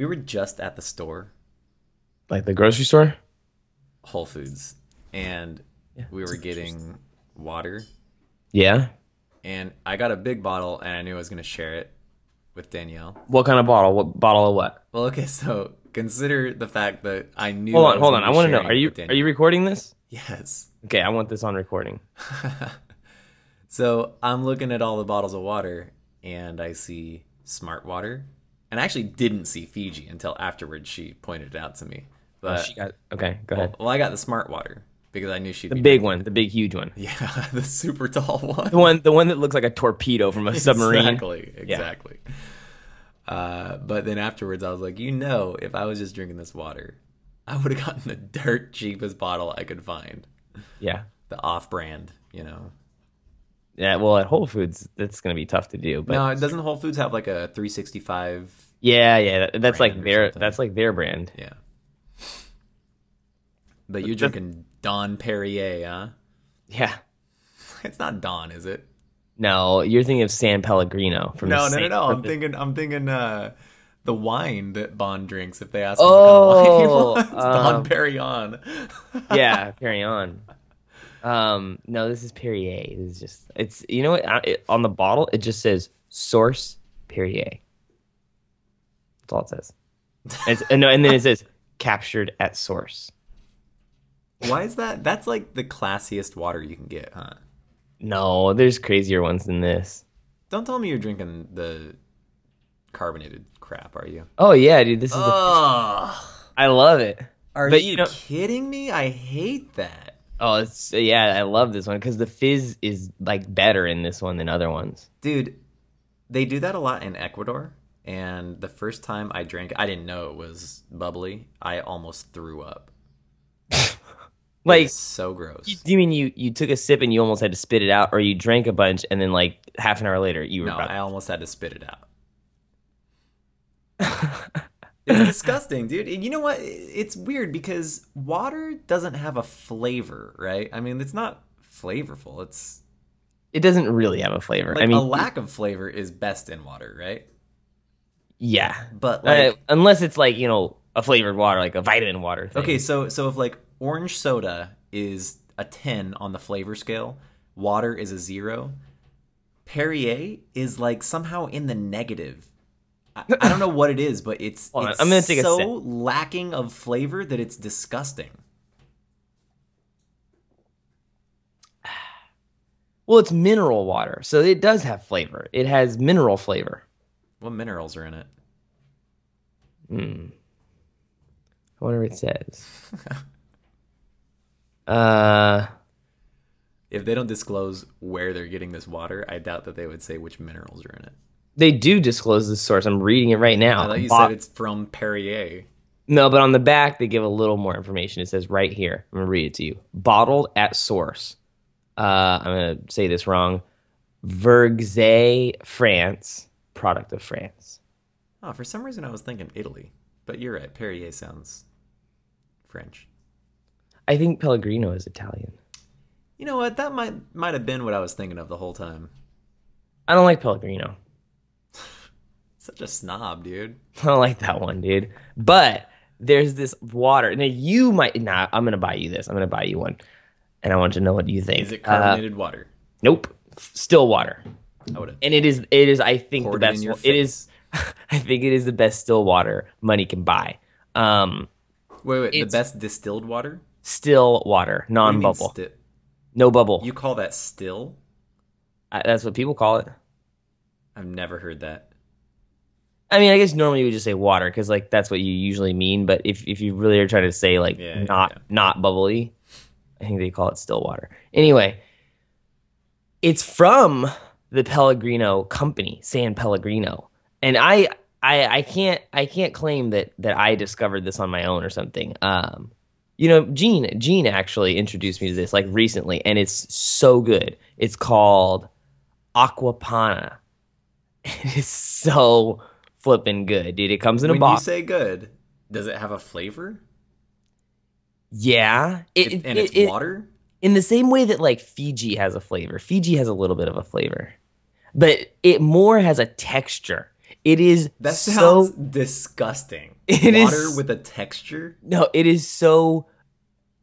we were just at the store, Like the grocery store? Whole Foods, and we were getting water, Yeah. and I got a big bottle, and I knew I was gonna share it with Danielle. What kind of bottle? What bottle of what? Well, okay, so consider the fact that I knew. Hold on, hold on. I want to know. Are you are you recording this? Yes. Okay, I want this on recording. So I'm looking at all the bottles of water, and I see Smart Water, and I actually didn't see Fiji until afterwards. She pointed it out to me. But Oh, she got okay. Go ahead. well, I got the Smart Water because I knew she'd The be big one, the big huge one, Yeah, the super tall one. the one, the one that looks like a torpedo from a submarine. Exactly, exactly. Uh, but then afterwards, I was like, you know, if I was just drinking this water, I would have gotten the dirt cheapest bottle I could find, Yeah, the off-brand. You know, yeah. Well, at Whole Foods, that's gonna be tough to do. But no, doesn't Whole Foods have like a 365? yeah, yeah. that- that's like their something. that's like their brand. Yeah. But you're That's- drinking Don Perrier, huh? Yeah. It's not Don, is it? No, you're thinking of San Pellegrino from No, the no, no, no. I'm thinking, I'm thinking, uh, the wine that Bond drinks. If they ask him what kind of wine he Oh, wants, Don um, Perignon. yeah, carry on. Um, no, this is Perrier. This is just it's you know what I- it, on the bottle it just says source Perrier. That's all it says. It's, and, no, and then it says captured at source. Why is that? That's like the classiest water you can get, huh? No, there's crazier ones than this. Don't tell me you're drinking the carbonated crap, are you? Oh yeah, dude, this is. the, Ugh. I love it. Are But you you know- kidding me? I hate that. Oh, it's yeah, I love this one because the fizz is like better in this one than other ones. Dude, they do that a lot in Ecuador. And the first time I drank, I didn't know it was bubbly. I almost threw up. Like, so gross. you, do you mean you you took a sip and you almost had to spit it out, or you drank a bunch and then like half an hour later you were no, I almost had to spit it out. it's disgusting, dude. And you know what? It's weird because water doesn't have a flavor, right? I mean, it's not flavorful. It's it doesn't really have a flavor. like I mean, a lack of flavor is best in water, right? yeah, But Uh, unless it's like you know a flavored water, like a vitamin water. Thing. okay, so so if like orange soda is a ten on the flavor scale, water is a zero. Perrier is like somehow in the negative. I, I don't know what it is, but it's, Hold on, it's I'm gonna take so lacking of flavor that it's disgusting. well, it's mineral water, so it does have flavor. It has mineral flavor. What minerals are in it? Hmm. I wonder what it says. uh, If they don't disclose where they're getting this water, I doubt that they would say which minerals are in it. They do disclose the source. I'm reading it right now. I thought you Bo- said it's from Perrier. No, but on the back they give a little more information. It says right here. I'm gonna read it to you. Bottled at source. Uh, I'm gonna say this wrong. Vergèze, France, product of France. Oh, for some reason I was thinking Italy, but you're right. Perrier sounds French. I think Pellegrino is Italian. You know what? That might might have been what I was thinking of the whole time. I don't like Pellegrino. Such a snob, dude. I don't like that one, dude. But there's this water. Now you might. Nah, I'm gonna buy you this. I'm gonna buy you one, and I want to know what you think. Is it Uh, carbonated water? nope. Still water, I would and it is. It is. I think the best. your It is. I think it is the best still water money can buy. Um, Wait, wait. The best distilled water? still water, What do you mean non-bubble, sti- no bubble. you call that still? I, that's what people call it. I've never heard that. I mean, I guess normally you would just say water because like that's what you usually mean. But if if you really are trying to say like Yeah, not yeah. not bubbly, I think they call it still water. Anyway, it's from the Pellegrino company, San Pellegrino, and I I I can't I can't claim that that I discovered this on my own or something. Um, you know, Gene Gene actually introduced me to this like recently, and it's so good. It's called Acqua Panna. It is so flipping good, dude. It comes in a box. when you say good, does it have a flavor? yeah, it, It- and it- it's it- water? in the same way that like Fiji has a flavor. Fiji has a little bit of a flavor, but it more has a texture. It is That so sounds disgusting. It is- Water with a texture. no, it is so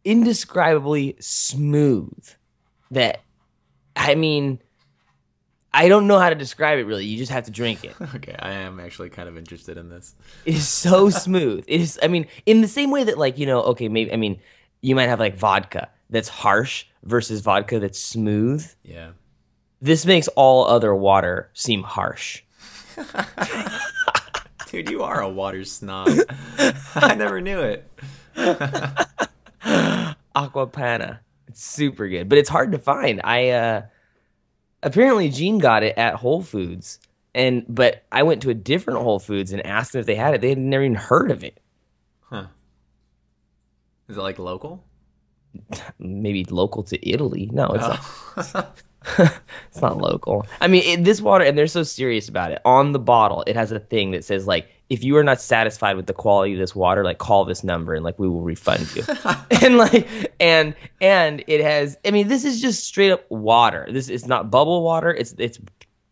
indescribably smooth that I mean I don't know how to describe it really. You just have to drink it. Okay, I am actually kind of interested in this. It is so smooth. It is I mean, in the same way that like, you know, okay, maybe I mean, you might have like vodka that's harsh versus vodka that's smooth. Yeah. This makes all other water seem harsh. Dude, you are a water snob. I never knew it. Acqua Panna. It's super good, but it's hard to find. I uh apparently Gene got it at Whole Foods. And but I went to a different Whole Foods and asked them if they had it. They had never even heard of it. Huh. Is it like local? Maybe local to Italy. No, it's not. Oh. It's not local. I mean, it, this water, and they're so serious about it. On the bottle, it has a thing that says like, if you are not satisfied with the quality of this water, like call this number and like we will refund you. and like, and and it has. I mean, this is just straight up water. This is not bubble water. It's it's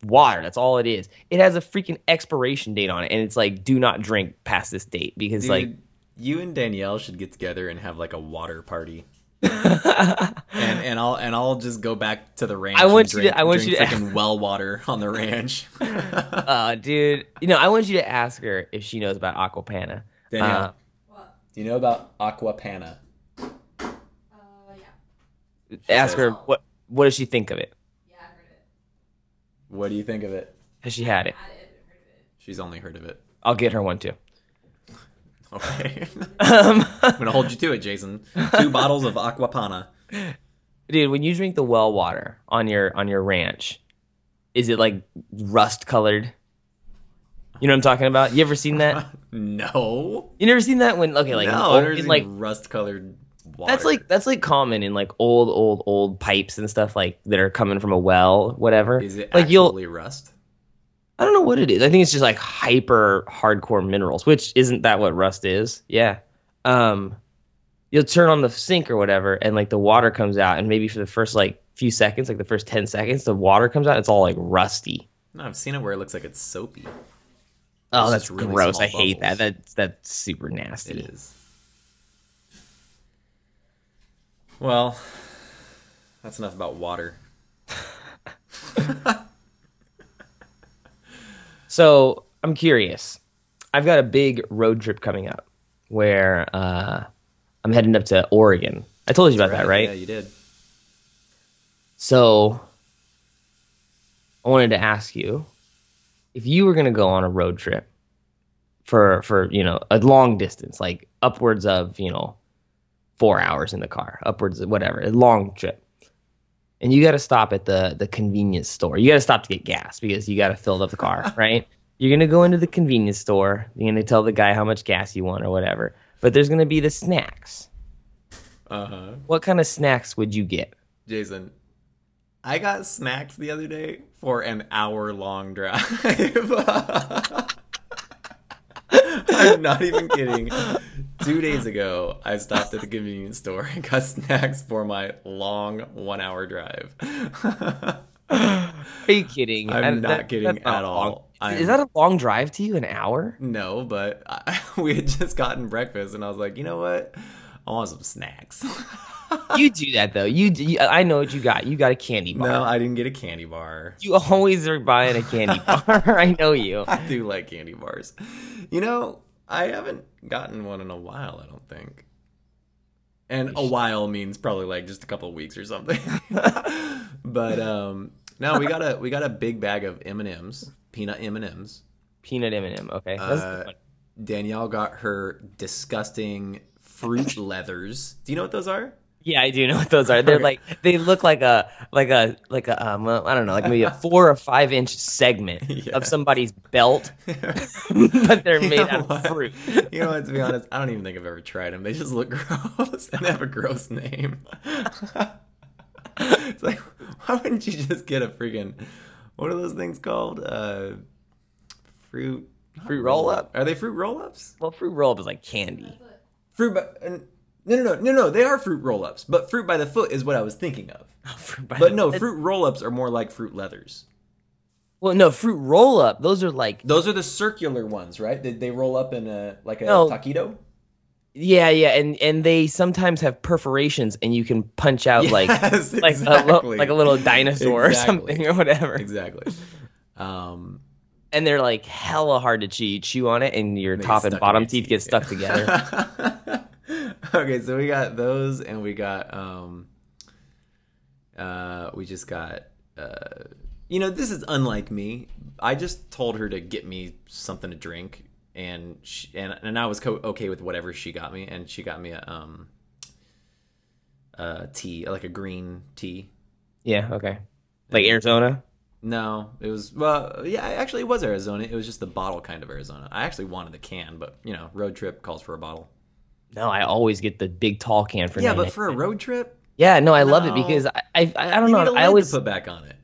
water. That's all it is. It has a freaking expiration date on it, and it's like, do not drink past this date because Dude, like. you and Danielle should get together and have like a water party. and and I'll and I'll just go back to the ranch. I want and you to- I want you to- freaking well water on the ranch. Uh, dude, you know, I want you to ask her if she knows about Acqua Panna. Danielle, Uh, What? do you know about Acqua Panna? Uh, yeah. ask her what what does she think of it? Yeah, I heard it. What do you think of it? Has she had it? Had heard of it. She's only heard of it. I'll get her one too. Okay. Um, I'm gonna hold you to it, Jason. Two bottles of Acqua Panna. dude, when you drink the well water on your on your ranch, is it like rust colored? You know what I'm talking about? You ever seen that? No. You never seen that when okay, like no, old- in, like rust-colored water. that's like that's like common in like old old old pipes and stuff like that are coming from a well, whatever. Is it like you'll rust? I don't know what it is. I think it's just like hyper hardcore minerals, which isn't that what rust is? Yeah. Um, you'll turn on the sink or whatever, and like the water comes out, and maybe for the first like few seconds, like the first ten seconds, the water comes out. It's all like rusty. No, I've seen it where it looks like it's soapy. Oh, It's that's really gross. I hate that. That's that's super nasty. It is. Well, that's enough about water. So I'm curious. I've got a big road trip coming up where uh, I'm heading up to Oregon. I told you about that, right? Yeah, you did. So I wanted to ask you if you were going to go on a road trip for for you know a long distance, like upwards of you know four hours in the car, upwards of whatever, a long trip, and you got to stop at the the convenience store. You got to stop to get gas because you got to fill up the car, right? You're gonna go into the convenience store. You're gonna tell the guy how much gas you want or whatever. But there's gonna be the snacks. Uh huh. What kind of snacks would you get? Jason, I got snacks the other day for an hour long drive. I'm not even kidding. Two days ago, I stopped at the convenience store and got snacks for my long one hour drive. Are you kidding? I'm not that- kidding not at all. Is- Is that a long drive to you? An hour? no, but I, we had just gotten breakfast, and I was like, you know what? I want some snacks. You do that though. You, do, you, I know what you got. You got a candy bar. no, I didn't get a candy bar. You always are buying a candy bar. I know you. I do like candy bars. You know, I haven't gotten one in a while, I don't think. And a while means probably like just a couple of weeks or something. but um no, we got a we got a big bag of M&Ms, peanut M&Ms. Peanut M&M. Okay. That's a Uh. Danielle got her disgusting fruit leathers. Do you know what those are? Yeah, I do know what those are. They're like they look like a like a like a um well, I don't know like maybe a four or five inch segment Yeah. of somebody's belt, but they're You made know out of fruit. You know what? To be honest, I don't even think I've ever tried them. They just look gross and they have a gross name. it's like, why wouldn't you just get a freaking what are those things called? Uh, fruit Fruit roll up. Are they fruit roll ups? Well, fruit roll up is like candy. Fruit by uh, no no no no no they are fruit roll ups, but fruit by the foot is what I was thinking of. Fruit by But no, fruit roll ups are more like fruit leathers. Well, no, fruit roll up. Those are like Those are the circular ones, right? Did they roll up in a like a No. taquito? yeah, yeah, and and they sometimes have perforations, and you can punch out like Yes, like a, exactly. li- like a little dinosaur Exactly. or something or whatever. exactly. Um, And they're like hella hard to chew. Chew on it, and your top and bottom teeth teeth, get stuck together. okay, so we got those, and we got um, uh, we just got uh, you know, this is unlike me. I just told her to get me something to drink, and she, and and I was co- okay with whatever she got me, and she got me a um, a tea, like a green tea. yeah, okay. Like Arizona. No, it was well, yeah. Actually, it was Arizona. It was just the bottle kind of Arizona. I actually wanted the can, but you know, road trip calls for a bottle. No, I always get the big tall can for yeah, but for a road trip, Yeah, no, I love it because I I, I don't you know. need a lid I always put back on it.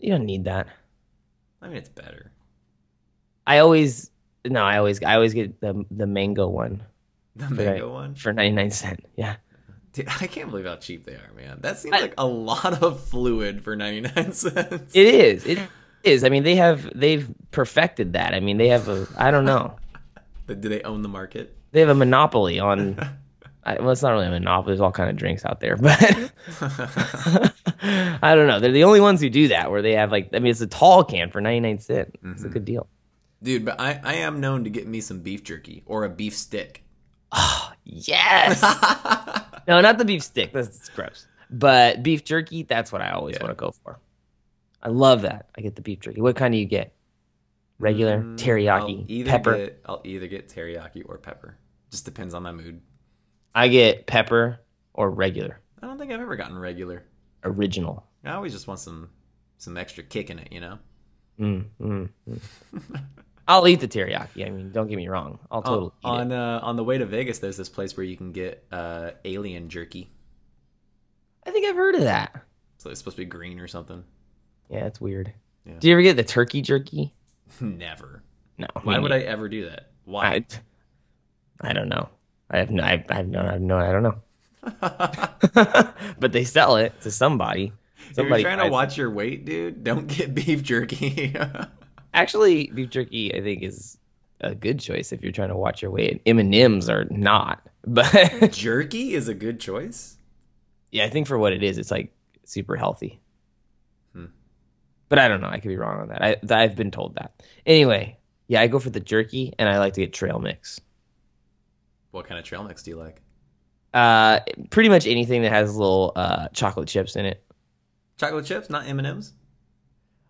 you don't need that. I mean, it's better. I always no, I always I always get the the mango one The mango one. for ninety nine cent. Yeah, Dude, I can't believe how cheap they are, man. That seems I- like a lot of fluid for ninety nine cents. it is. It is. I mean, they have they've perfected that. I mean, they have a I don't know. Do they own the market? They have a monopoly on. I, well, it's not really a monopoly. There's all kind of drinks out there, but I don't know. They're the only ones who do that, where they have like I mean, it's a tall can for ninety nine cent. It's a Mm-hmm. good deal. Dude, but I, I am known to get me some beef jerky or a beef stick. Yes. no, not the beef stick. That's gross. But beef jerky, that's what I always Yeah. want to go for. I love that. I get the beef jerky. What kind do you get? Regular, Mm, I'll teriyaki, pepper. Get, I'll either get teriyaki or pepper. Just depends on my mood. I get pepper or regular, I don't think I've ever gotten regular. original. I always just want some some extra kick in it, you know. Mm, mm, mm. I'll eat the teriyaki. I mean, don't get me wrong. I'll totally eat on it. uh, on the way to Vegas, there's this place where you can get uh, alien jerky. I think I've heard of that. So it's supposed to be green or something. Yeah, it's weird. Yeah. Do you ever get the turkey jerky? Never. No. Why would I ever do that? Why? I, I don't know. I have no. I, I have no. I have no. I don't know. but they sell it to somebody. if you're trying to buys it. watch your weight, dude, don't get beef jerky. Actually, beef jerky, I think, is a good choice if you're trying to watch your weight. M and M's are not, but jerky is a good choice. yeah, I think for what it is, it's like super healthy. Hmm. But I don't know. I could be wrong on that. I, I've been told that. Anyway, yeah, I go for the jerky, and I like to get trail mix. What kind of trail mix do you like? Uh, pretty much anything that has little uh chocolate chips in it. Chocolate chips, not M and M's.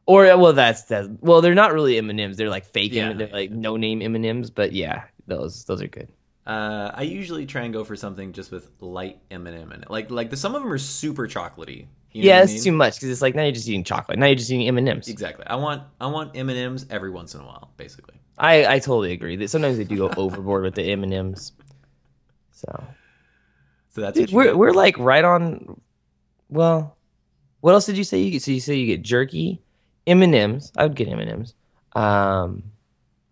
Or well, that's that's well, they're not really M and M's. They're like fake, Yeah, M- they're yeah, like no name M and M's. But yeah, those those are good. Uh, I usually try and go for something just with light M and M in it. Like like the, some of them are super chocolatey. You know yeah, what I it's mean? too much because it's like now you're just eating chocolate. Now you're just eating M and M's. Exactly. I want I want M and M's every once in a while, basically. I I totally agree. That sometimes they do go overboard with the M and M's. So So that's Dude, we're we're like right on. Well, what else did you say? You get? So you say you get jerky, M and M's. I would get M and M's. Um,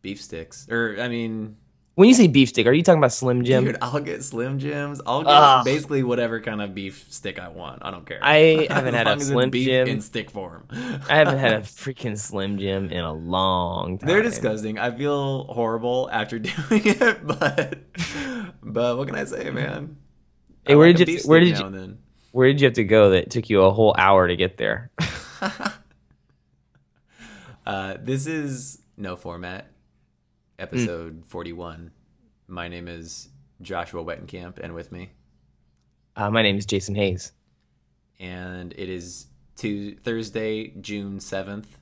beef sticks, or I mean, when you say beef stick, are you talking about Slim Jim? dude, I'll get Slim Jims. I'll get Ugh. basically whatever kind of beef stick I want. I don't care. I haven't had a long as it's Slim Jim. in stick form. I haven't had a freaking Slim Jim in a long time. They're disgusting. I feel horrible after doing it, but but what can I say, man? Hey, I where like did you- where did you- and then. Where did you have to go that took you a whole hour to get there? Uh, this is no format, episode forty-one. My name is Joshua Wettenkamp, and with me, Uh, my name is Jason Hayes. and it is to Thursday, June seventh,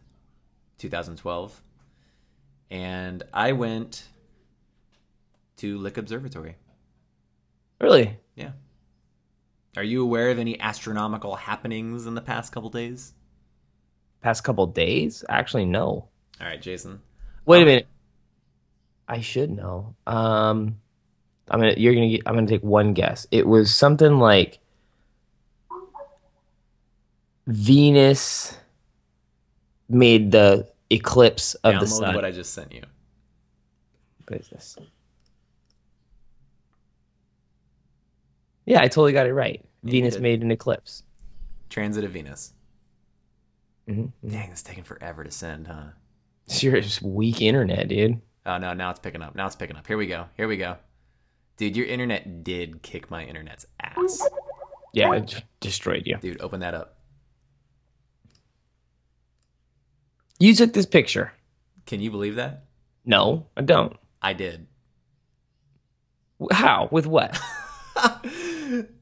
two thousand twelve, and I went to Lick Observatory. Really? Yeah. Are you aware of any astronomical happenings in the past couple days? Past couple days? Actually, no. All right, Jason. Wait a Um, minute. I should know. Um, I'm gonna. You're gonna. Get, I'm gonna take one guess. It was something like Venus made the eclipse of the sun. what I just sent you. What is this? Yeah, I totally got it right. you Venus did. made an eclipse. Transit of Venus. Mhm. Dang, it's taking forever to send, huh? It's just weak internet, dude. Oh no, now it's picking up. Now it's picking up. Here we go. Here we go. Dude, your internet did kick my internet's ass. Yeah, it destroyed you. Dude, open that up. You took this picture. Can you believe that? No, I don't. I did. How? With what?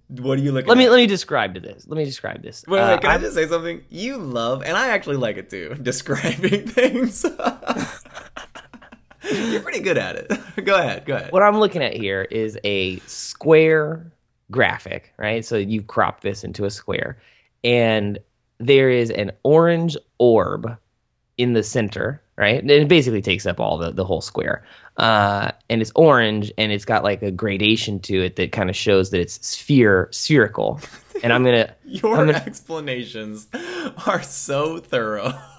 what are you looking let me at? let me describe to this. Let me describe this. Wait, wait, Uh, can I I'm- just say something? You love, and I actually like it too, describing things. You're pretty good at it. go ahead, go ahead. what I'm looking at here is a square graphic, right? So you crop this into a square, and there is an orange orb in the center, right? And it basically takes up all the, the whole square. Uh, and it's orange, and it's got like a gradation to it that kind of shows that it's sphere spherical. And I'm gonna Your I'm gonna- explanations are so thorough.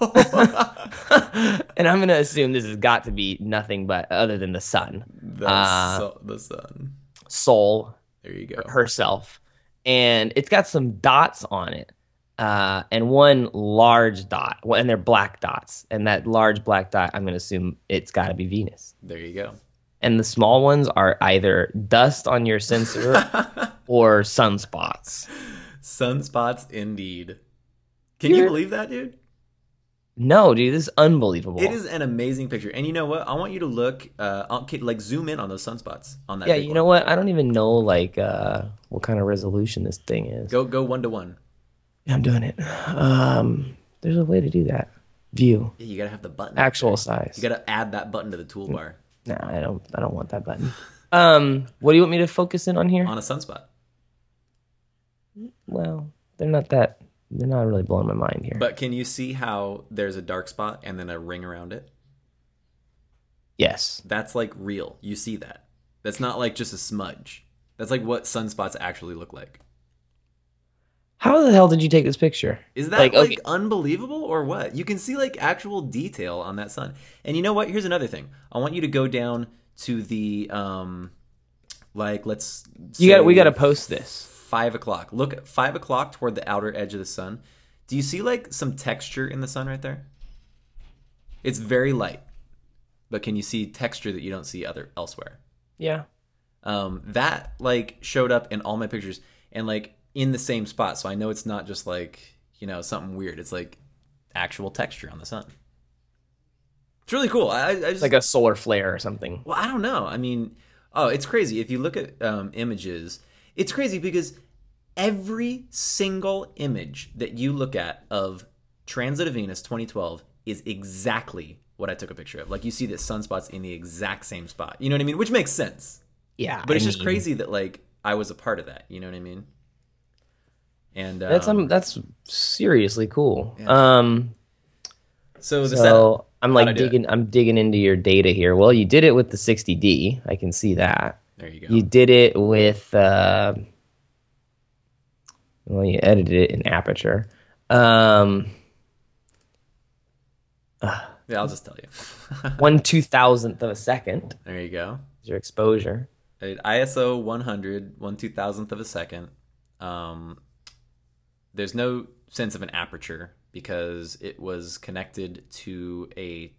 and I'm gonna assume this has got to be nothing but other than the sun, the, Uh, so- the sun. Sol, There you go. herself, and it's got some dots on it, uh, and one large dot, well, and they're black dots, and that large black dot, I'm gonna assume it's got to be Venus, There you go. and the small ones are either dust on your sensor or sunspots. Sunspots indeed. Can you You're- believe that, dude? No, dude, this is unbelievable. It is an amazing picture. And you know what? I want you to look, uh, okay, like zoom in on those sunspots on that. Yeah, you one. know what? I don't even know like uh, what kind of resolution this thing is. Go go one to one. Yeah, I'm doing it. Um, there's a way to do that. View Yeah, you gotta have the button. actual size. You gotta add that button to the toolbar No, I don't. I don't want that button. Um, what do you want me to focus in on here? on a sunspot. Well, they're not that. They're not really blowing my mind here. But can you see how there's a dark spot and then a ring around it? yes, That's like real. You see that. That's not like just a smudge. That's like what sunspots actually look like. How the hell did you take this picture? Is that Like, like, okay. unbelievable or what? You can see like actual detail on that sun. And you know what? Here's another thing. I want you to go down to the um like let's You got. We got to post this. five o'clock. Look at five o'clock toward the outer edge of the sun. Do you see like some texture in the sun right there? It's very light, but can you see texture that you don't see other elsewhere? Yeah. Um, that like showed up in all my pictures and like in the same spot, so I know it's not just like you know something weird. It's like actual texture on the sun. It's really cool. I, I just It's like a solar flare or something. well, I don't know. I mean, oh, it's crazy. If you look at um, images, it's crazy because every single image that you look at of Transit of Venus 2012 is exactly what I took a picture of. Like you see the sunspots in the exact same spot. You know what I mean? Which makes sense. Yeah. But it's I just mean, crazy that like I was a part of that. You know what I mean? And um, That's um, that's seriously cool. Yeah. Um. so the so setup. I'm like digging. I'm digging into your data here. Well, you did it with the 60D. I can see that. There you go. You did it with. Uh, well, you edited it in Aperture. Um, yeah, I'll just tell you. one two thousandth of a second there you go. is your exposure. ISO 100, one two thousandth of a second. Um, there's no sense of an aperture because it was connected to a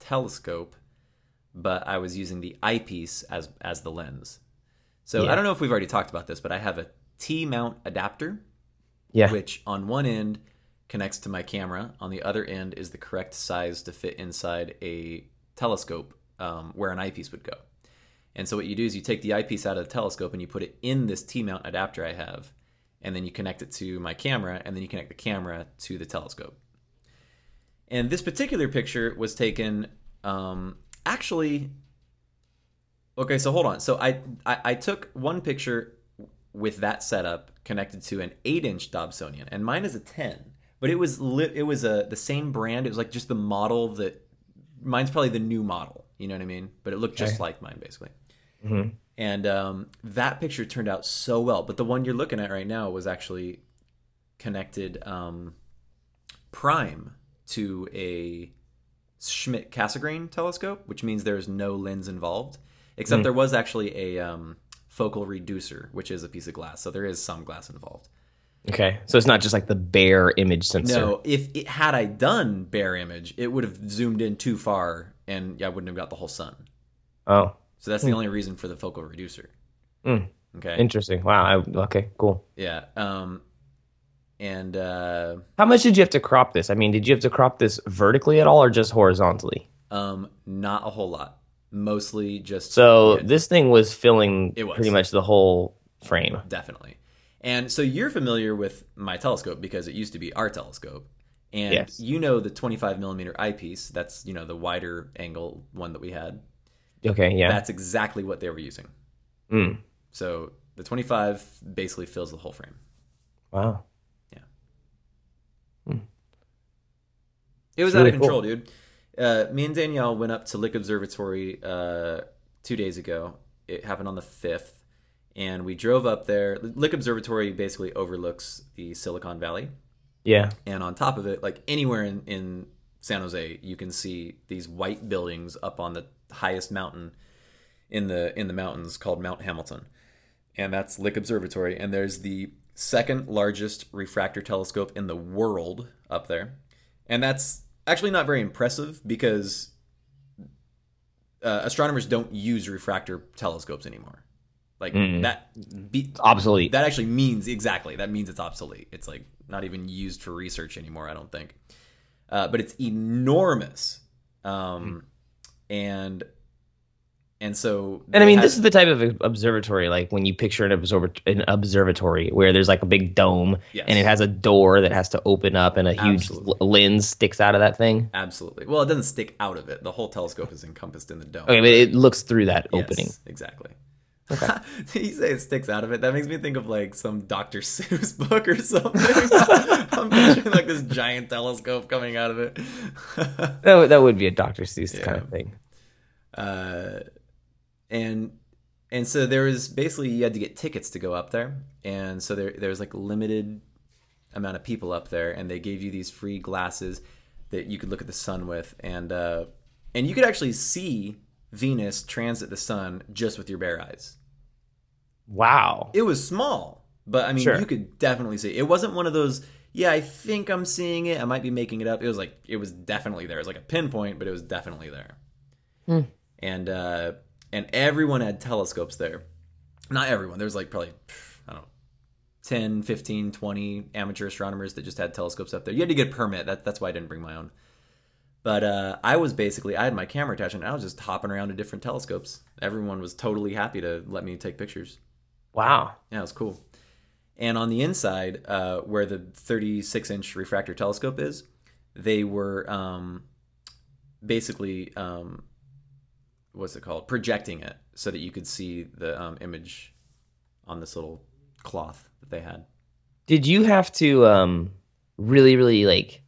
telescope, but I was using the eyepiece as as the lens. So Yeah. I don't know if we've already talked about this, but I have a T mount adapter, Yeah. which on one end connects to my camera. On the other end is the correct size to fit inside a telescope um, where an eyepiece would go. And so what you do is you take the eyepiece out of the telescope and you put it in this T-mount adapter I have, and then you connect it to my camera, and then you connect the camera to the telescope. And this particular picture was taken um, actually. Okay, so hold on. So I, I I took one picture with that setup connected to an eight-inch Dobsonian, and mine is a ten. But it was lit. It was a the same brand. It was like just the model that mine's probably the new model. You know what I mean? But it looked just like mine basically. Mhm. And um, that picture turned out so well. But the one you're looking at right now was actually connected um, prime to a Schmidt Cassegrain telescope, which means there's no lens involved. Except Mm. there was actually a um, focal reducer, which is a piece of glass. So there is some glass involved. Okay, so it's not just like the bare image sensor. No, if it had I done bare image, it would have zoomed in too far, and I wouldn't have got the whole sun. Oh, So that's the only reason for the focal reducer. Hmm. Okay. interesting. Wow. I, okay, cool. yeah. Um, and uh, How much did you have to crop this? I mean, did you have to crop this vertically at all or just horizontally? um, not a whole lot. Mostly just So yeah, this thing was filling It was. pretty much the whole frame. definitely. And so you're familiar with my telescope because it used to be our telescope, and Yes. you know the 25 millimeter eyepiece. That's you know the wider angle one that we had. Okay, yeah. That's exactly what they were using. Mm. So the 25 basically fills the whole frame. Wow. Yeah. It was It's out of control, dude. Uh, me and Danielle went up to Lick Observatory uh, two days ago. It happened on the fifth, and we drove up there. Lick Observatory basically overlooks the Silicon Valley, Yeah. and on top of it, like anywhere in, in San Jose, you can see these white buildings up on the highest mountain in the in the mountains called Mount Hamilton, and that's Lick Observatory. And there's the second largest refractor telescope in the world up there, and that's actually not very impressive because uh, astronomers don't use refractor telescopes anymore. Like Mm. that, be, obsolete. that actually means exactly that means it's obsolete. It's like not even used for research anymore. I don't think, uh, but it's enormous, um, and and so and I mean, had- this is the type of observatory, like when you picture an, observ- an observatory where there's like a big dome Yes. and it has a door that has to open up and a huge l- lens sticks out of that thing. absolutely well, it doesn't stick out of it. The whole telescope is encompassed in the dome. Okay, but it looks through that Yes, opening. exactly. You say it sticks out of it. That makes me think of like some Dr. Seuss book or something. I'm picturing like this giant telescope coming out of it. That, would- that would be a Dr. Seuss kind of thing. uh, and and so there was basically you had to get tickets to go up there, and so there there was like limited amount of people up there, and they gave you these free glasses that you could look at the sun with, and uh, and you could actually see Venus transit the sun just with your bare eyes. Wow. It was small, but I mean Sure. you could definitely see. It wasn't one of those. Yeah, I think I'm seeing it. I might be making it up. It was like it was definitely there. It was like a pinpoint, but it was definitely there Hmm. and uh, and everyone had telescopes there. Not everyone. There was like probably I don't know 10, 15, 20 amateur astronomers that just had telescopes up there. You had to get a permit. That, that's why I didn't bring my own. But uh, I was basically I had my camera attached and I was just hopping around to different telescopes. Everyone was totally happy to let me take pictures. Wow. Yeah, it was cool. And on the inside, uh, where the 36 inch refractor telescope is, they were um, basically um, what's it called? Projecting it so that you could see the um, image on this little cloth that they had. Did you have to um really really like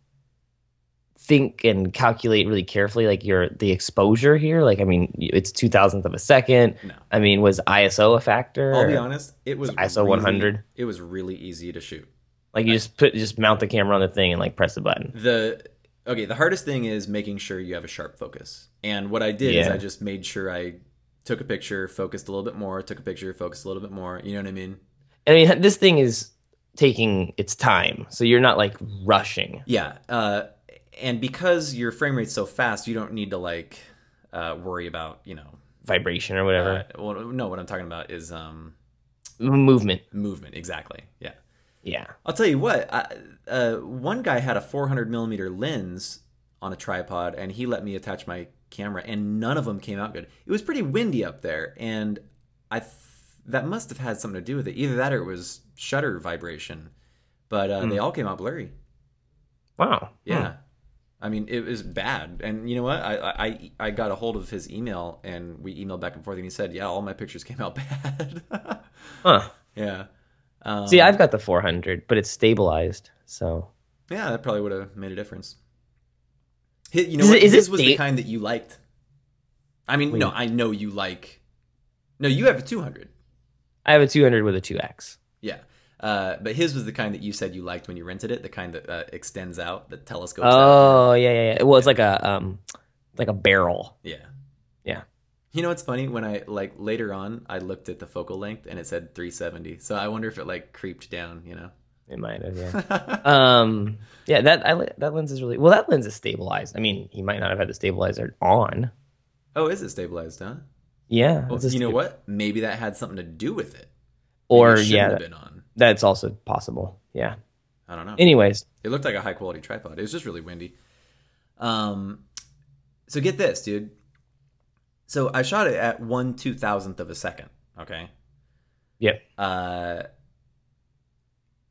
think and calculate really carefully like your the exposure here? Like I mean, it's two thousandth of a second. No. I mean, was ISO a factor? I'll be honest, it was ISO really- 100? It was really easy to shoot. Like you just put just mount the camera on the thing and like press the button. The okay, the hardest thing is making sure you have a sharp focus. And what I did is I just made sure I took a picture, focused a little bit more, took a picture, focused a little bit more. You know what I mean? I mean, this thing is taking its time, so you're not like rushing. Yeah. Uh, and because your frame rate's so fast, you don't need to like uh, worry about you know. Vibration or whatever Uh, well, no, what I'm talking about is um, movement. movement. Exactly. Yeah. Yeah. I'll tell you what. I, uh, one guy had a 400 millimeter lens on a tripod, and he let me attach my camera, and none of them came out good. It was pretty windy up there, and I th- that must have had something to do with it. Either that or it was shutter vibration, but uh, they all came out blurry. Wow. Yeah. I mean, it was bad, and you know what? I, I I got a hold of his email, and we emailed back and forth, and he said, "Yeah, all my pictures came out bad." Huh. yeah. Um, See, I've got the 400, but it's stabilized. So Yeah, that probably would have made a difference. Hi- You know Is what? it- is was the kind that you liked. I mean, Wait. no, I know you like. No, you have a 200. I have a 200 with a 2x. Yeah. Uh, but his was the kind that you said you liked when you rented it, the kind that uh, extends out, that telescopes out. Oh yeah, yeah, yeah. Well, it's like a um, like a barrel. Yeah. Yeah. You know what's funny? When I, like, later on, I looked at the focal length and it said 370. So I wonder if it, like, creeped down, you know? It might have, yeah. um, yeah, that I, that lens is really well. That lens is stabilized. I mean, he might not have had the stabilizer on. oh, is it stabilized, huh? Yeah, Well, you know what? Maybe that had something to do with it. Maybe Or it yeah, have been on. That's also possible. Yeah. I don't know. Anyways, It looked like a high quality tripod. It was just really windy. Um, so get this, dude. So I shot it at one two thousandth of a second. Okay. yep. Uh,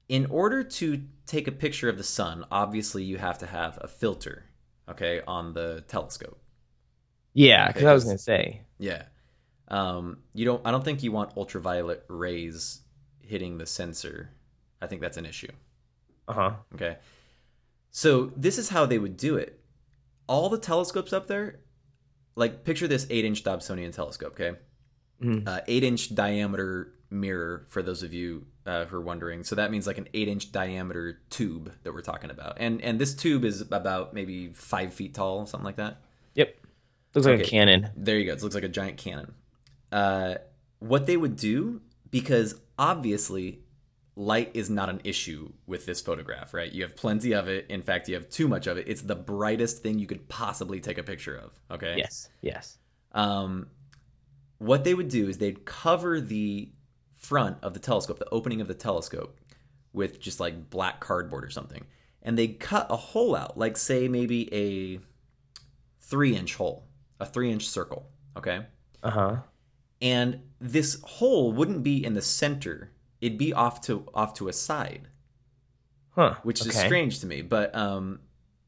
in order to take a picture of the sun, obviously you have to have a filter. Okay, on the telescope. Yeah, because I was gonna say. Yeah. Um, you don't. I don't think you want ultraviolet rays hitting the sensor. I think that's an issue. Uh huh. Okay. So this is how they would do it. All the telescopes up there, like picture this eight-inch Dobsonian telescope. Okay, Mhm. uh, eight-inch diameter mirror for those of you uh, who are wondering. So that means like an eight-inch diameter tube that we're talking about, and and this tube is about maybe five feet tall, something like that. Yep. Looks like a cannon. There you go. It looks like a giant cannon. Uh, what they would do, because obviously light is not an issue with this photograph, right? You have plenty of it. In fact, you have too much of it. It's the brightest thing you could possibly take a picture of. Okay. Yes. Yes. Um, what they would do is they'd cover the front of the telescope, the opening of the telescope, with just like black cardboard or something, and they'd cut a hole out, like say maybe a three-inch hole, a three-inch circle. Okay Uh huh. And this hole wouldn't be in the center it'd be off to off to a side Huh. which is strange to me but um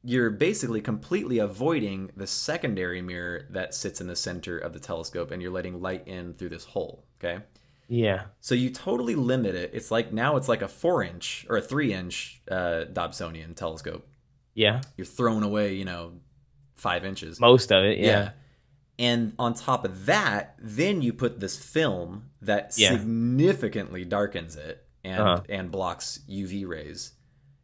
you're basically completely avoiding the secondary mirror that sits in the center of the telescope and you're letting light in through this hole okay Yeah. so you totally limit it it's like now it's like a four inch or a three inch uh, dobsonian telescope Yeah. you're throwing away you know five inches Most of it. yeah. Yeah. And on top of that, then you put this film that Yeah. significantly darkens it and Uh-huh. and blocks UV rays.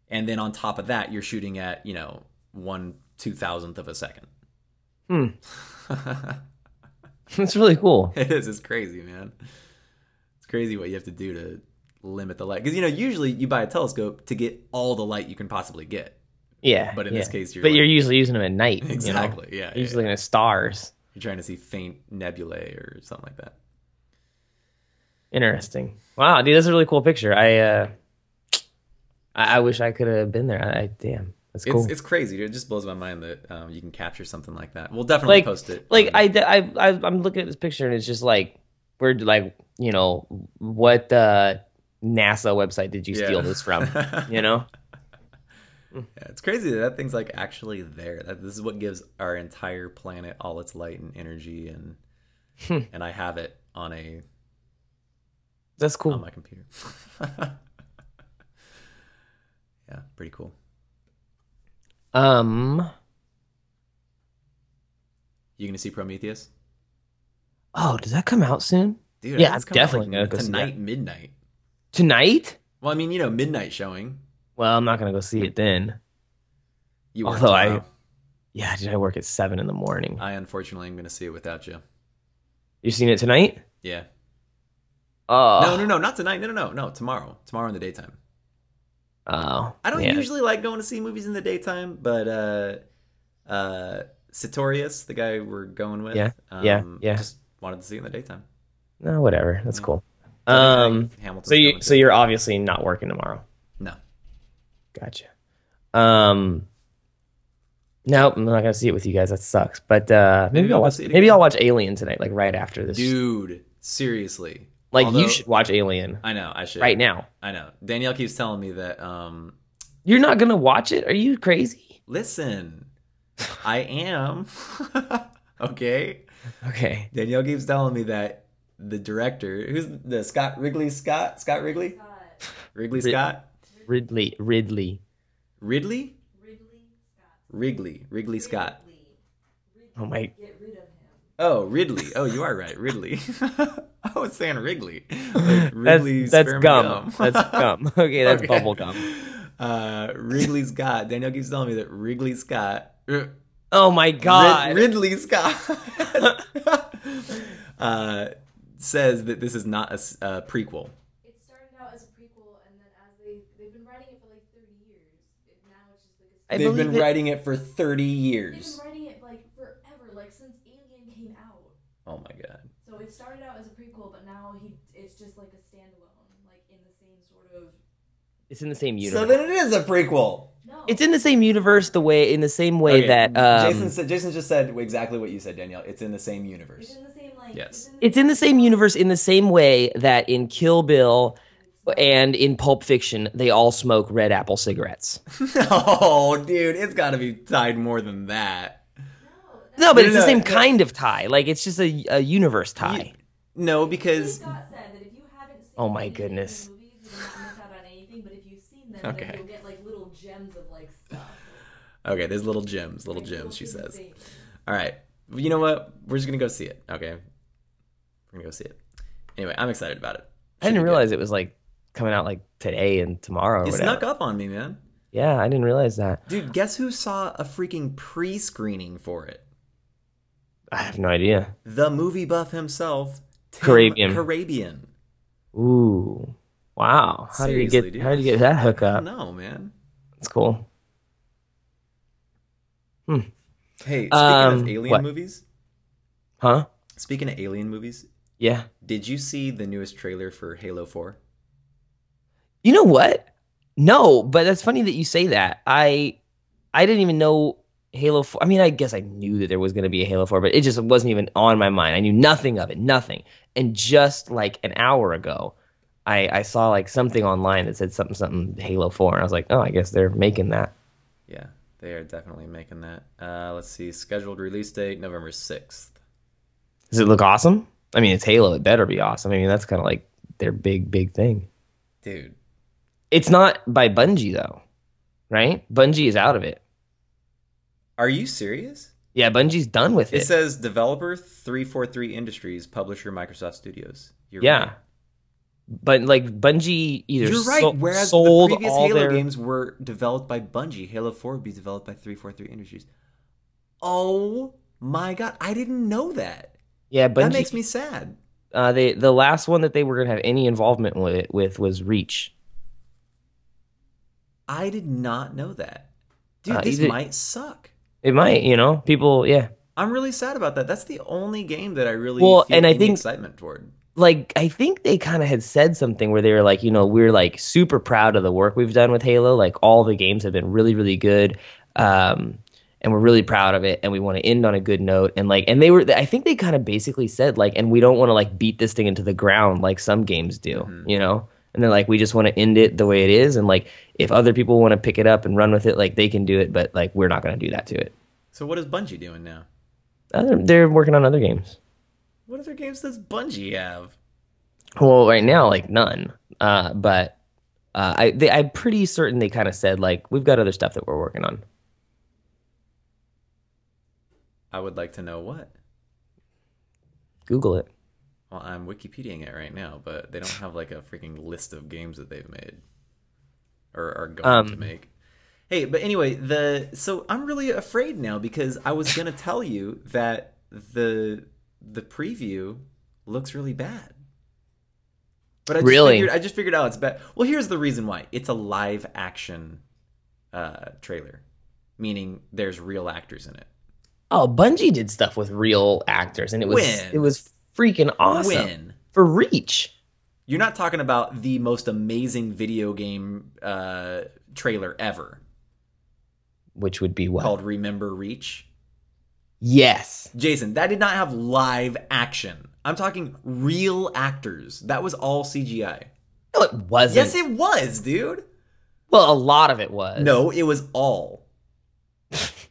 And then on top of that, you're shooting at, you know, one two thousandth of a second. Hmm. That's really cool. it is. It's crazy, man. It's crazy what you have to do to limit the light. Because you know, usually you buy a telescope to get all the light you can possibly get. Yeah. But in yeah. this case, you're but like- you're usually using them at night. you know? Exactly. Yeah. yeah, Usually yeah. in the stars. You're trying to see faint nebulae or something like that. Interesting. Wow, dude, that's a really cool picture. I uh, I, I wish I could have been there. I, I damn, that's It's cool. it's crazy. Dude. It just blows my mind that um, you can capture something like that. We'll definitely like, post it. like um, I, I, I, I'm looking at this picture and it's just like, we're like, you know, what uh, NASA website did you Yeah. steal this from? you know? Yeah, it's crazy that that thing's like actually there. That this is what gives our entire planet all its light and energy, and Hmm. and I have it on a That's cool. on my computer. yeah, pretty cool. Um. You gonna see Prometheus, Oh, does that come out soon? dude? Yeah, it's coming out, definitely gonna tonight midnight. Tonight? Well, I mean, you know, midnight showing. Well, I'm not gonna go see it then. You Although I- Yeah, did I work at seven in the morning. I unfortunately am gonna see it without you. You seen it tonight? Yeah. Oh, No, no, no, not tonight. No, no, no, no. Tomorrow. Tomorrow in the daytime. Oh, I don't yeah. usually like going to see movies in the daytime, but uh uh Sartorius, the guy we're going with, Yeah, yeah, um, yeah. just wanted to see it in the daytime. No, whatever. That's Yeah. cool. I think- I Um, think Hamilton's so you, so you're obviously not working tomorrow. No. Gotcha. Um, nope, I'm not gonna see it with you guys. That sucks. But uh, Maybe maybe, I'll I'll watch. Maybe. I'll watch Alien tonight, like right after this. Dude, seriously. like Although- you should watch Alien I know, I should. right now. I know. Danielle keeps telling me that um You're not gonna watch it? Are you crazy? listen, I am. okay. Okay. Danielle keeps telling me that the director, who's the Scott Wrigley Scott? Scott Wrigley? Scott. Wrigley Rid- Scott? Ridley. Ridley. Ridley? Ridley Scott. Wrigley. Wrigley Scott. Ridley. Ridley. Oh my- Get rid of him. Oh, Ridley. Oh, you are right. Ridley. I was saying Wrigley. Like That's that's sperm gum. That's gum. Okay, that's Okay. bubble gum. Uh, Wrigley Scott. Daniel keeps telling me that Wrigley Scott. R- Oh my Rid- god. Ridley Scott. uh, says that this is not a prequel. It started out as a prequel, and then as they they've been writing I They've been it. writing it for 30 years. They've been writing it like forever, like since Alien came out. Oh my god. So it started out as a prequel, but now he it's just like a standalone, like in the same sort of. It's in the same universe. So then it is a prequel. No. it's in the same universe the way in the same way Okay, that um, Jason said Jason just said exactly what you said, Danielle. It's in the same It's universe. in the same like. Yes. it's in the same universe in the same way that in Kill Bill and in Pulp Fiction they all smoke red apple cigarettes. oh, dude, it's got to be tied more than that. No, but No, it's no, the same no. kind of tie. Like it's just a, a universe tie. No, because Scott said that if you haven't seen Oh my any of the goodness. movies, you will not miss out on anything. But if you've seen them, Okay. then you'll get like little gems of like stuff. okay, there's little gems, little Like, gems. She says. things. All right, you know what? We're just gonna go see it. Okay, we're gonna go see it. Anyway, I'm excited about it. I didn't be good. realize it was like coming out like today and tomorrow. Or It snuck up on me, man. Yeah, I didn't realize that. Dude, guess who saw a freaking pre-screening for it? I have no idea. The movie buff himself, Tim Carabian. Carabian. Ooh, wow! How did you get? dude. How did you get that I hookup? don't man. That's cool. Hmm. Hey, speaking Um, of alien what? movies, Huh? speaking of alien movies, Yeah. did you see the newest trailer for Halo 4? You know what? No, but that's funny that you say that. I I didn't even know Halo 4. I mean, I guess I knew that there was going to be a Halo 4, but it just wasn't even on my mind. I knew nothing of it, nothing. And just like an hour ago, I I saw like something online that said something something Halo 4 and I was like, "Oh, I guess they're making that." Yeah, they are definitely making that. Uh, let's see, scheduled release date November 6th. Does it look awesome? I mean, it's Halo. It better be awesome. I mean, that's kind of like their big big thing. Dude, It's not by Bungie though. Right? Bungie is out of it. are you serious? Yeah, Bungie's done with It it. says developer 343 Industries, publisher Microsoft Studios. You're yeah. right. But like Bungie either You're right. so- Whereas sold the previous all Halo their games were developed by Bungie, Halo 4 would be developed by 343 Industries. Oh my god, I didn't know that. yeah, Bungie. that makes me sad. uh, they the last one that they were gonna have any involvement with with was Reach. I did not know that. Dude, Uh, this either- might suck. It might, you know, people, yeah. I'm really sad about that. That's the only game that I really Well, feel and I think- excitement toward. Like I think they kind of had said something where they were like, you know, we're like super proud of the work we've done with Halo. Like all the games have been really, really good. Um, and we're really proud of it and we want to end on a good note and like and they were i think they kind of basically said like and we don't want to like beat this thing into the ground like some games do Mm-hmm. you know and they're like we just want to end it the way it is and like if other people want to pick it up and run with it like they can do it but like we're not going to do that to it So what is Bungie doing now? other, they're working on other games What other games does Bungie have? well right now like none uh but uh i they, i'm pretty certain they kind of said like we've got other stuff that we're working on I would like to know what. google it Well, I'm Wikipediaing it right now, but they don't have like a freaking list of games that they've made or are going to Um, make. Hey, but anyway, the so I'm really afraid now because I was gonna tell you that the the preview looks really bad. But I just Really? figured I just figured out it's bad. Well, here's the reason why. It's a live action uh trailer. Meaning there's real actors in it. oh bungie did stuff with real actors and it was When? it was freaking awesome When? for reach You're not talking about the most amazing video game uh, trailer ever which would be what called Remember Reach. yes Jason, that did not have live action. I'm talking real actors. That was all CGI. no it wasn't Yes, it was, dude. well a lot of it was No, it was all.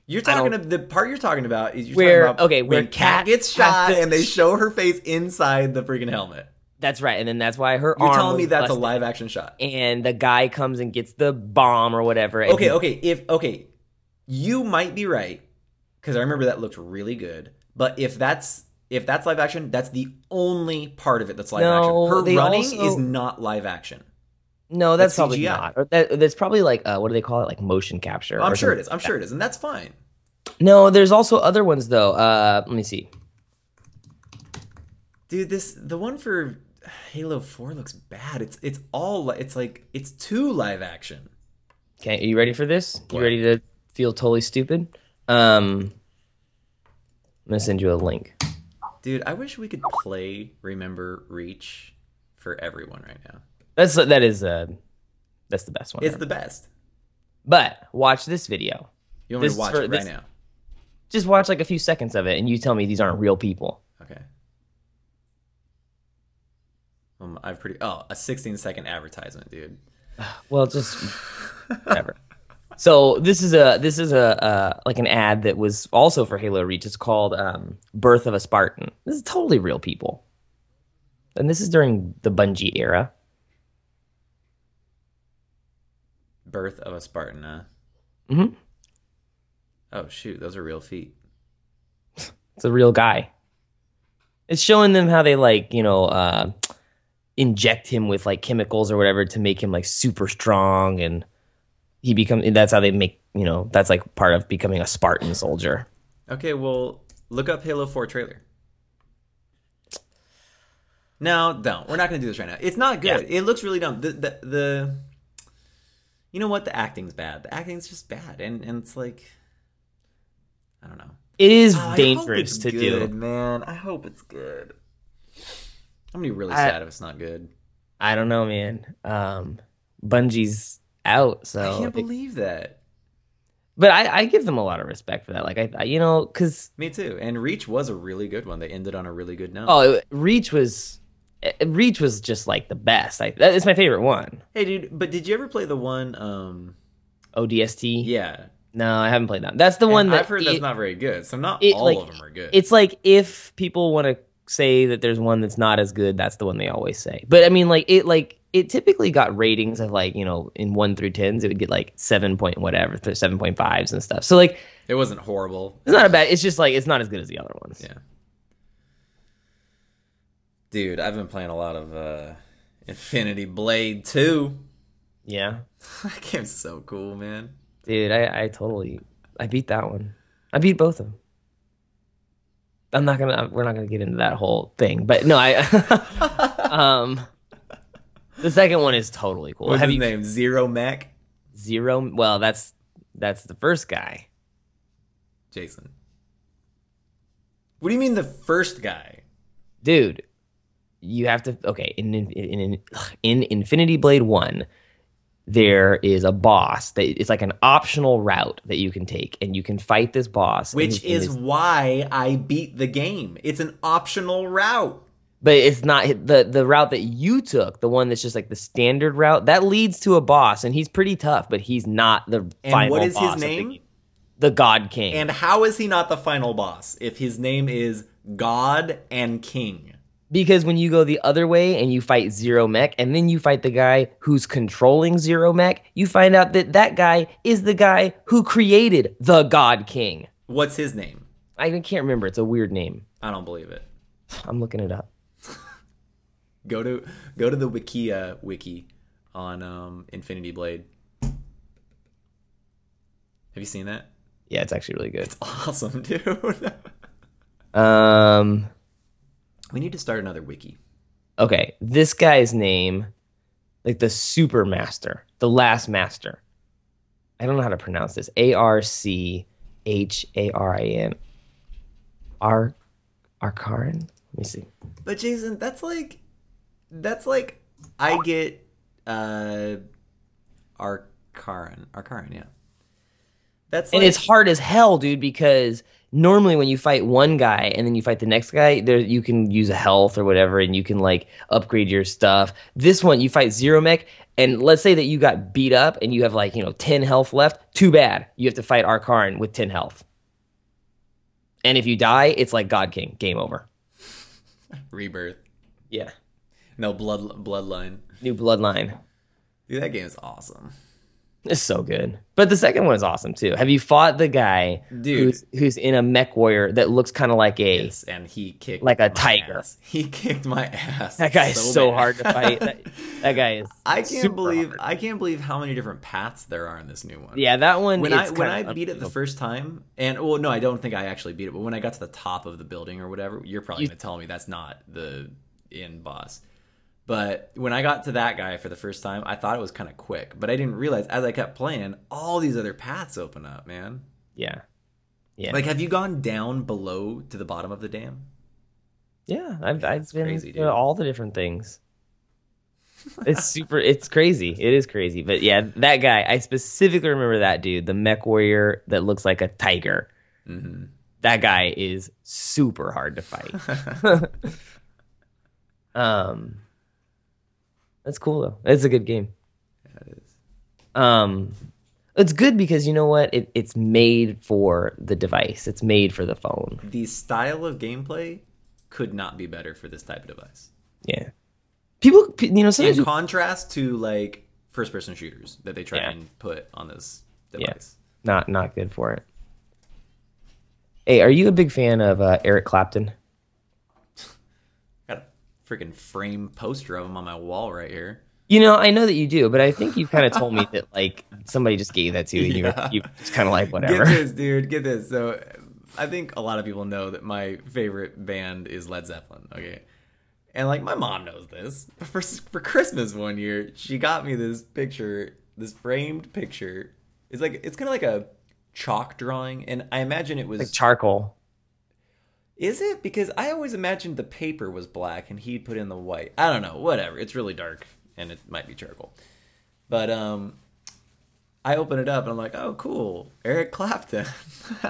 You're talking about the part you're talking about is you're Where- talking about okay, where when Cat gets shot to- and they show her face inside the freaking helmet. that's right and then that's why her You're telling me that's a live action shot. and the guy comes and gets the bomb or whatever okay, he- okay. If okay, you might be right because I remember that looked really good. But if that's if that's live action, that's the only part of it that's live No, action. Her running also- is not live action. No that's, that's probably CGI. not or that, that's probably like uh, what do they call it like motion capture I'm sure it is. I'm sure it is, and that's fine. no there's also other ones though uh let me see Dude, this the one for Halo Four looks bad. It's it's all it's like it's too live action. okay are you ready for this you ready to feel totally stupid. Um, I'm gonna send you a link. Dude, I wish we could play Remember Reach for everyone right now. That's that is uh that's the best one. It's ever. the best. but watch this video. You want me to watch for- it right this- now? Just watch like a few seconds of it, and you tell me these aren't real people. Okay. Um, I've pretty oh a 16 second advertisement, dude. Well, just whatever. So this is a this is a uh, like an ad that was also for Halo Reach. It's called um, "Birth of a Spartan." This is totally real people, and this is during the Bungie era. Birth of a Spartan. Huh? Mhm. Oh shoot, those are real feet. It's a real guy. It's showing them how they like you know uh, inject him with like chemicals or whatever to make him like super strong, and he become. That's how they make you know that's like part of becoming a Spartan soldier. Okay, well, look up Halo 4 trailer. No, don't. We're not going to do this right now. It's not good. It looks really dumb. The, the the You know what? The acting's bad. The acting's just bad and and it's like I don't know. It is Oh, I hope dangerous it's to good, do. man. I hope it's good. I'm going to be really I- sad if it's not good. I don't know, man. Um, Bungie's out, so I can't it- believe that. but I, I give them a lot of respect for that. Like I, I you know, because Me too. And Reach was a really good one. They ended on a really good note. oh, Reach was Reach was just like the best. That is my favorite one. Hey dude, but did you ever play the one um ODST. yeah. No, I haven't played that. That's the one that I've heard that's not very good. So not it, all like, of them are good. It's like if people want to say that there's one that's not as good, that's the one they always say. But I mean, like it, like it typically got ratings of like you know in one through tens, it would get like seven point whatever, seven point fives and stuff. So like It wasn't horrible. it's not a bad. It's just like it's not as good as the other ones. Yeah. Dude, I've been playing a lot of uh Infinity Blade 2. Yeah, that game's so cool, man. dude, I, I totally I beat that one. I beat both of them. I'm not gonna. We're not gonna get into that whole thing, but no, I. um, the second one is totally cool. What's Have his you name? Zero Mech? zero? Well, that's that's the first guy. Jason. What do you mean the first guy? dude you have to okay in in in, in infinity blade 1 there is a boss that it's like an optional route that you can take and you can fight this boss Which is why I beat the game. It's an optional route. but it's not the the route that you took the one that's just like the standard route that leads to a boss and he's pretty tough but he's not the And final what is his boss the name? game. the god king And how is he not the final boss if his name is God and King? Because when you go the other way and you fight Zero Mech, and then you fight the guy who's controlling Zero Mech, you find out that that guy is the guy who created the God King. What's his name? I can't remember. It's a weird name. I don't believe it. I'm looking it up. Go to go to the Wikia wiki on um, Infinity Blade. Have you seen that? Yeah, it's actually really good. It's awesome, dude. Um, we need to start another wiki. okay, this guy's name, like the Super Master, the Last Master. I don't know how to pronounce this. A R C H A R I N. R Arkarin? Let me see. But Jason, that's like that's like I get uh Arkaran. Arkaran, yeah. That's and it's hard as hell, dude, because normally when you fight one guy and then you fight the next guy, there you can use a health or whatever, and you can like upgrade your stuff. This one, you fight Zero Mech, and let's say that you got beat up and you have like you know ten health left. Too bad, you have to fight Arkarn with ten health. And if you die, it's like God King, game over. rebirth. Yeah, No blood bloodline. new bloodline. Dude, that game is awesome. It's so good. But the second one is awesome too. Have you fought the guy Dude. who's who's in a mech warrior that looks kind of like a Yes, and he kicked Like a tiger. ass. He kicked my ass. That guy is so bad. hard to fight. That, that guy is. I can't believe hard. I can't believe how many different paths there are in this new one. Yeah, that one. when I when I beat it the first time, and well, no, I don't think I actually beat it. But when I got to the top of the building or whatever, you're probably You- gonna tell me that's not the end boss. But when I got to that guy for the first time, I thought it was kind of quick, but I didn't realize as I kept playing, all these other paths open up, man. Yeah. Yeah. Like, have you gone down below to the bottom of the dam? yeah, I've I've been crazy, to all the different things. It's super it's crazy. It is crazy. But yeah, that guy, I specifically remember that dude, the mech warrior that looks like a tiger. Mm-hmm. That guy is super hard to fight. um That's cool though. It's a good game. That is. Um, it's good because you know what? It, it's made for the device. It's made for the phone. The style of gameplay could not be better for this type of device. Yeah. People, you know, sometimes In contrast to like first person shooters that they try Yeah. and put on this Yeah. device. not not good for it. Hey, are you a big fan of uh, Eric Clapton? Freaking frame poster of him on my wall right here. You know, I know that you do, but I think you kind of told me that like somebody just gave that to you, and Yeah. you you just kind of like whatever. Get this, dude. Get this. So, I think a lot of people know that my favorite band is Led Zeppelin. Okay, and like my mom knows this. But for for Christmas one year, she got me this picture, this framed picture. It's like it's kind of like a chalk drawing, and I imagine it was. Like charcoal. Is it because I always imagined the paper was black and he'd put in the white. I don't know. Whatever. It's really dark, and it might be charcoal. But um, I open it up and I'm like, oh, cool, Eric Clapton.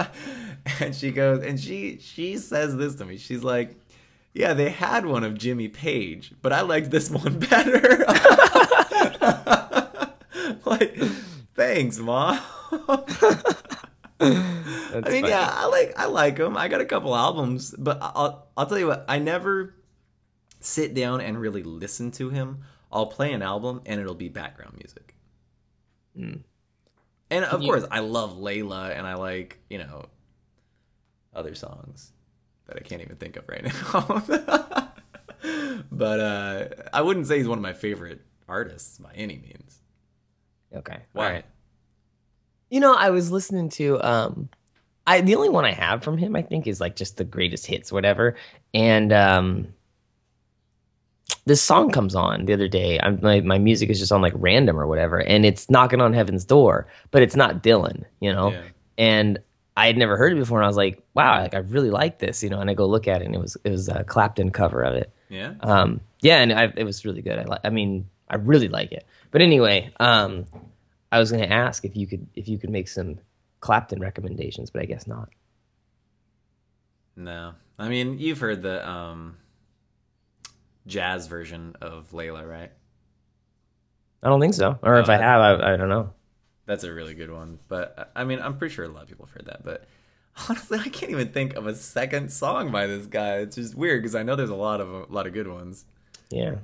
and she goes, and she she says this to me. She's like, yeah, they had one of Jimmy Page, but I liked this one better. like, thanks, mom. I mean, funny. yeah, I like I like them. I got a couple albums, but I'll I'll tell you what, I never sit down and really listen to him. I'll play an album and it'll be background music. Mm. And of course, I love Layla and I like, you know, other songs that I can't even think of right now. but uh I wouldn't say he's one of my favorite artists by any means. Okay. Why? All right. You know, I was listening to um I the only one I have from him I think is like just the greatest hits whatever and um this song comes on the other day. I'm my, my music is just on like random or whatever and it's knocking on heaven's door, but it's not Dylan, you know. Yeah. And I had never heard it before and I was like, wow, like I really like this, you know, and I go look at it and it was it was a Clapton cover of it. Yeah. Um, yeah, and I, it was really good. I like. I mean, I really like it. But anyway, um, I was going to ask if you could if you could make some Clapton recommendations, but I guess not. No. I mean, you've heard the um jazz version of Layla, right? I don't think so. Or if Oh, I have, I, I don't know. That's a really good one. But I mean, I'm pretty sure a lot of people have heard that. But honestly, I can't even think of a second song by this guy. It's just weird because I know there's a lot of a lot of good ones. Yeah.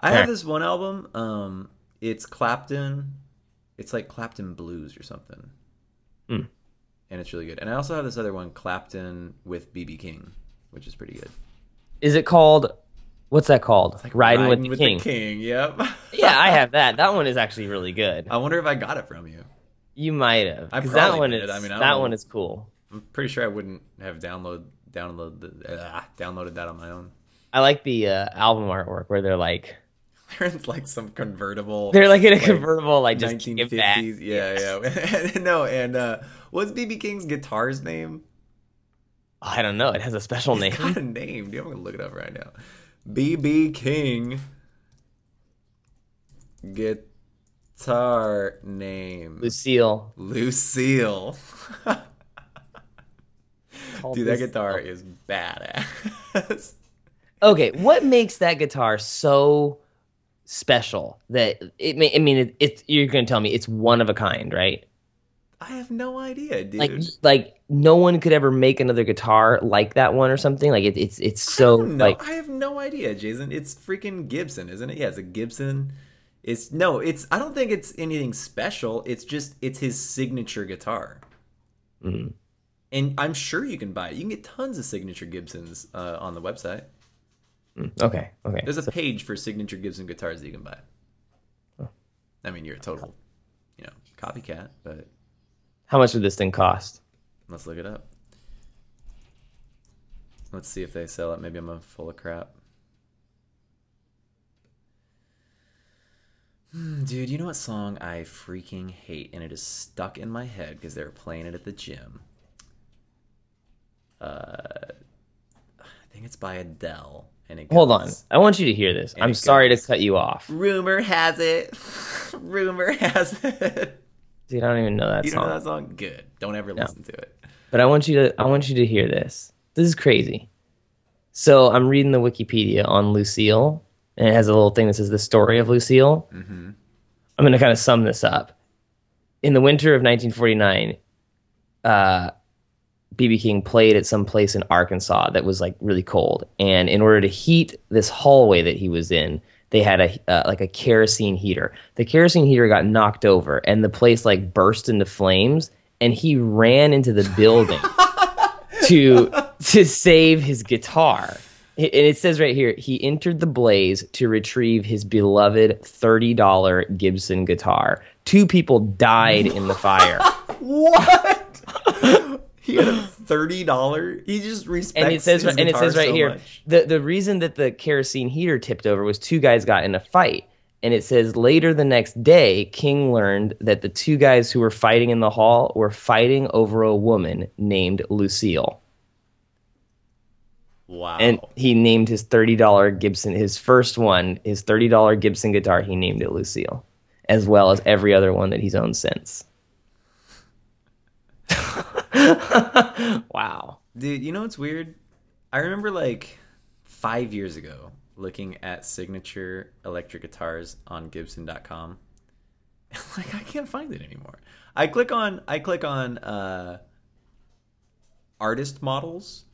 I have this one album. Um, it's Clapton. It's like Clapton Blues or something. Hmm. And it's really good. And I also have this other one, Clapton with BB King, which is pretty good. Is it called? What's that called? It's like Riding, with the King. King. Yep. yeah, I have that. That one is actually really good. I wonder if I got it from you. You might have. I 'cause that one did. is. I mean, I that know. one is cool. I'm pretty sure I wouldn't have download download the, uh, downloaded that on my own. I like the uh, album artwork where they're like They're in like some convertible. they're like in a Like, convertible, like just kick it back. 1950s. Yeah, yeah. no, and uh, what's BB King's guitar's name? I don't know. It has a special name. It's got a name. Dude, I'm gonna look it up right now. BB King guitar name Lucille. Lucille. Dude, that guitar is badass. Okay, what makes that guitar so special that it? may- I mean, it, it's you're gonna tell me it's one of a kind, right? I have no idea, dude. Like, like no one could ever make another guitar like that one or something. Like it, it's it's so no, like I have no idea, Jason. It's freaking Gibson, isn't it? Yeah, it's a Gibson. It's no, it's. I don't think it's anything special. It's just it's his signature guitar, mm, and I'm sure you can buy it. You can get tons of signature Gibsons uh, on the website. Mm, okay, okay. There's a So- page for signature Gibson guitars that you can buy. I mean, you're a total, you know, copycat, but how much would this thing cost? let's look it up. Let's see if they sell it. Maybe I'm a full of crap. Hmm, Dude, you know what song I freaking hate, and it is stuck in my head because they were playing it at the gym. Uh, I think it's by Adele, and it Hold on. I want you to hear this. I'm it sorry to cut you off. Rumor has it. Rumor has it. Dude, I don't even know that You song. don't know that song? Good. Don't ever listen to it. But I want you to I want you to hear this. This is crazy. So I'm reading the Wikipedia on Lucille, and it has a little thing that says the story of Lucille. Mm-hmm. I'm going to kind of sum this up. In the winter of 1949, uh, BB King played at some place in Arkansas that was like really cold, and in order to heat this hallway that he was in, they had a uh, like a kerosene heater. The kerosene heater got knocked over, and the place like burst into flames, and he ran into the building to to save his guitar. And it says right here, he entered the blaze to retrieve his beloved $30 Gibson guitar. Two people died in the fire. What? He had a thirty dollar. He just respects. and it says and it says right so here much. the the reason that the kerosene heater tipped over was two guys got in a fight and it says later the next day king learned that the two guys who were fighting in the hall were fighting over a woman named lucille Wow. and he named his $30 gibson his first one his $30 gibson guitar he named it lucille as well as every other one that he's owned since wow Dude, you know what's weird? I remember like five years ago looking at signature electric guitars on Gibson.com. like I can't find it anymore. I click on I click on uh, artist models,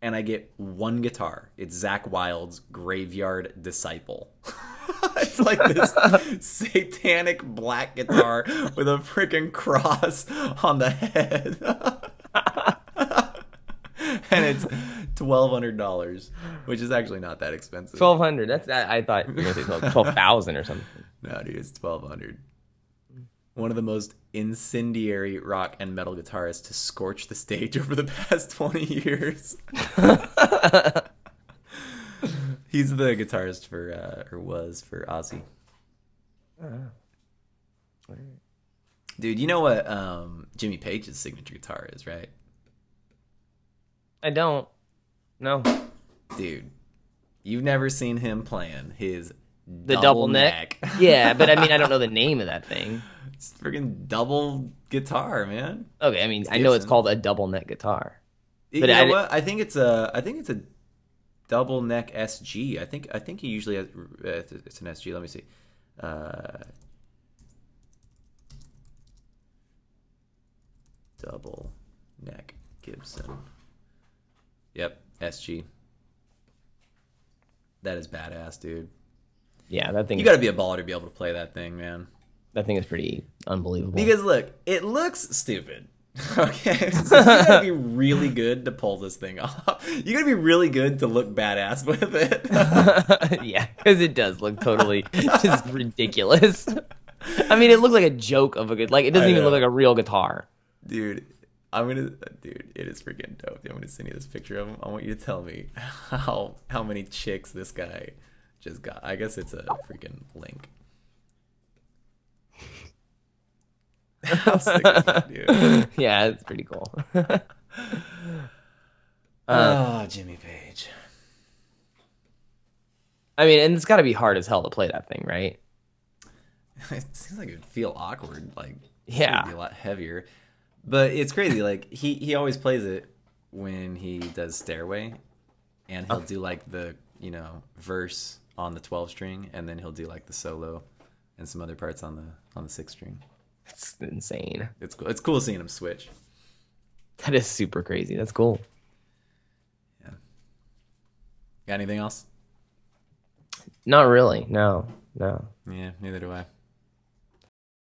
and I get one guitar. It's Zakk Wylde's Graveyard Disciple. it's like this satanic black guitar with a freaking cross on the head. and it's twelve hundred dollars, which is actually not that expensive. 1200 that's that i thought you were say 12000 or something No, dude, it's twelve hundred. One of the most incendiary rock and metal guitarists to scorch the stage over the past twenty years. He's the guitarist for, uh, or was for Ozzy. Dude, you know what um, Jimmy Page's signature guitar is, right? I don't. No. Dude, you've never seen him playing his The double, neck. yeah, but I mean, I don't know the name of that thing. It's freaking double guitar, man. Okay, I mean, I know it's called a double neck guitar. you But know I what? I think it's a. I think it's a double neck SG. I think. I think he usually has. uh, It's an SG. Let me see. Uh, double neck Gibson. Yep, SG. That is badass, dude. Yeah, that thing. You got to be a baller to be able to play that thing, man. That think it's pretty unbelievable. Because look, it looks stupid. Okay, so you gotta be really good to pull this thing off. You gotta be really good to look badass with it. yeah, because it does look totally just ridiculous. I mean, it looks like a joke of a good. Like it doesn't even look like a real guitar. dude, I'm gonna, dude, it is freaking dope. I'm gonna send you this picture of him. I want you to tell me how how many chicks this guy just got. I guess it's a freaking link. How sick is that, yeah, it's pretty cool. oh, Jimmy Page. I mean, and it's got to be hard as hell to play that thing, right? It seems like it would feel awkward. Like Yeah. it'd be a lot heavier. But it's crazy. Like he he always plays it when he does Stairway, and he'll do like the you know verse on the twelve string, and then he'll do like the solo and some other parts on the on the six string. It's insane. It's cool. It's cool seeing him switch. That is super crazy. That's cool. Yeah. Got anything else? Not really. No, no. Yeah, neither do I.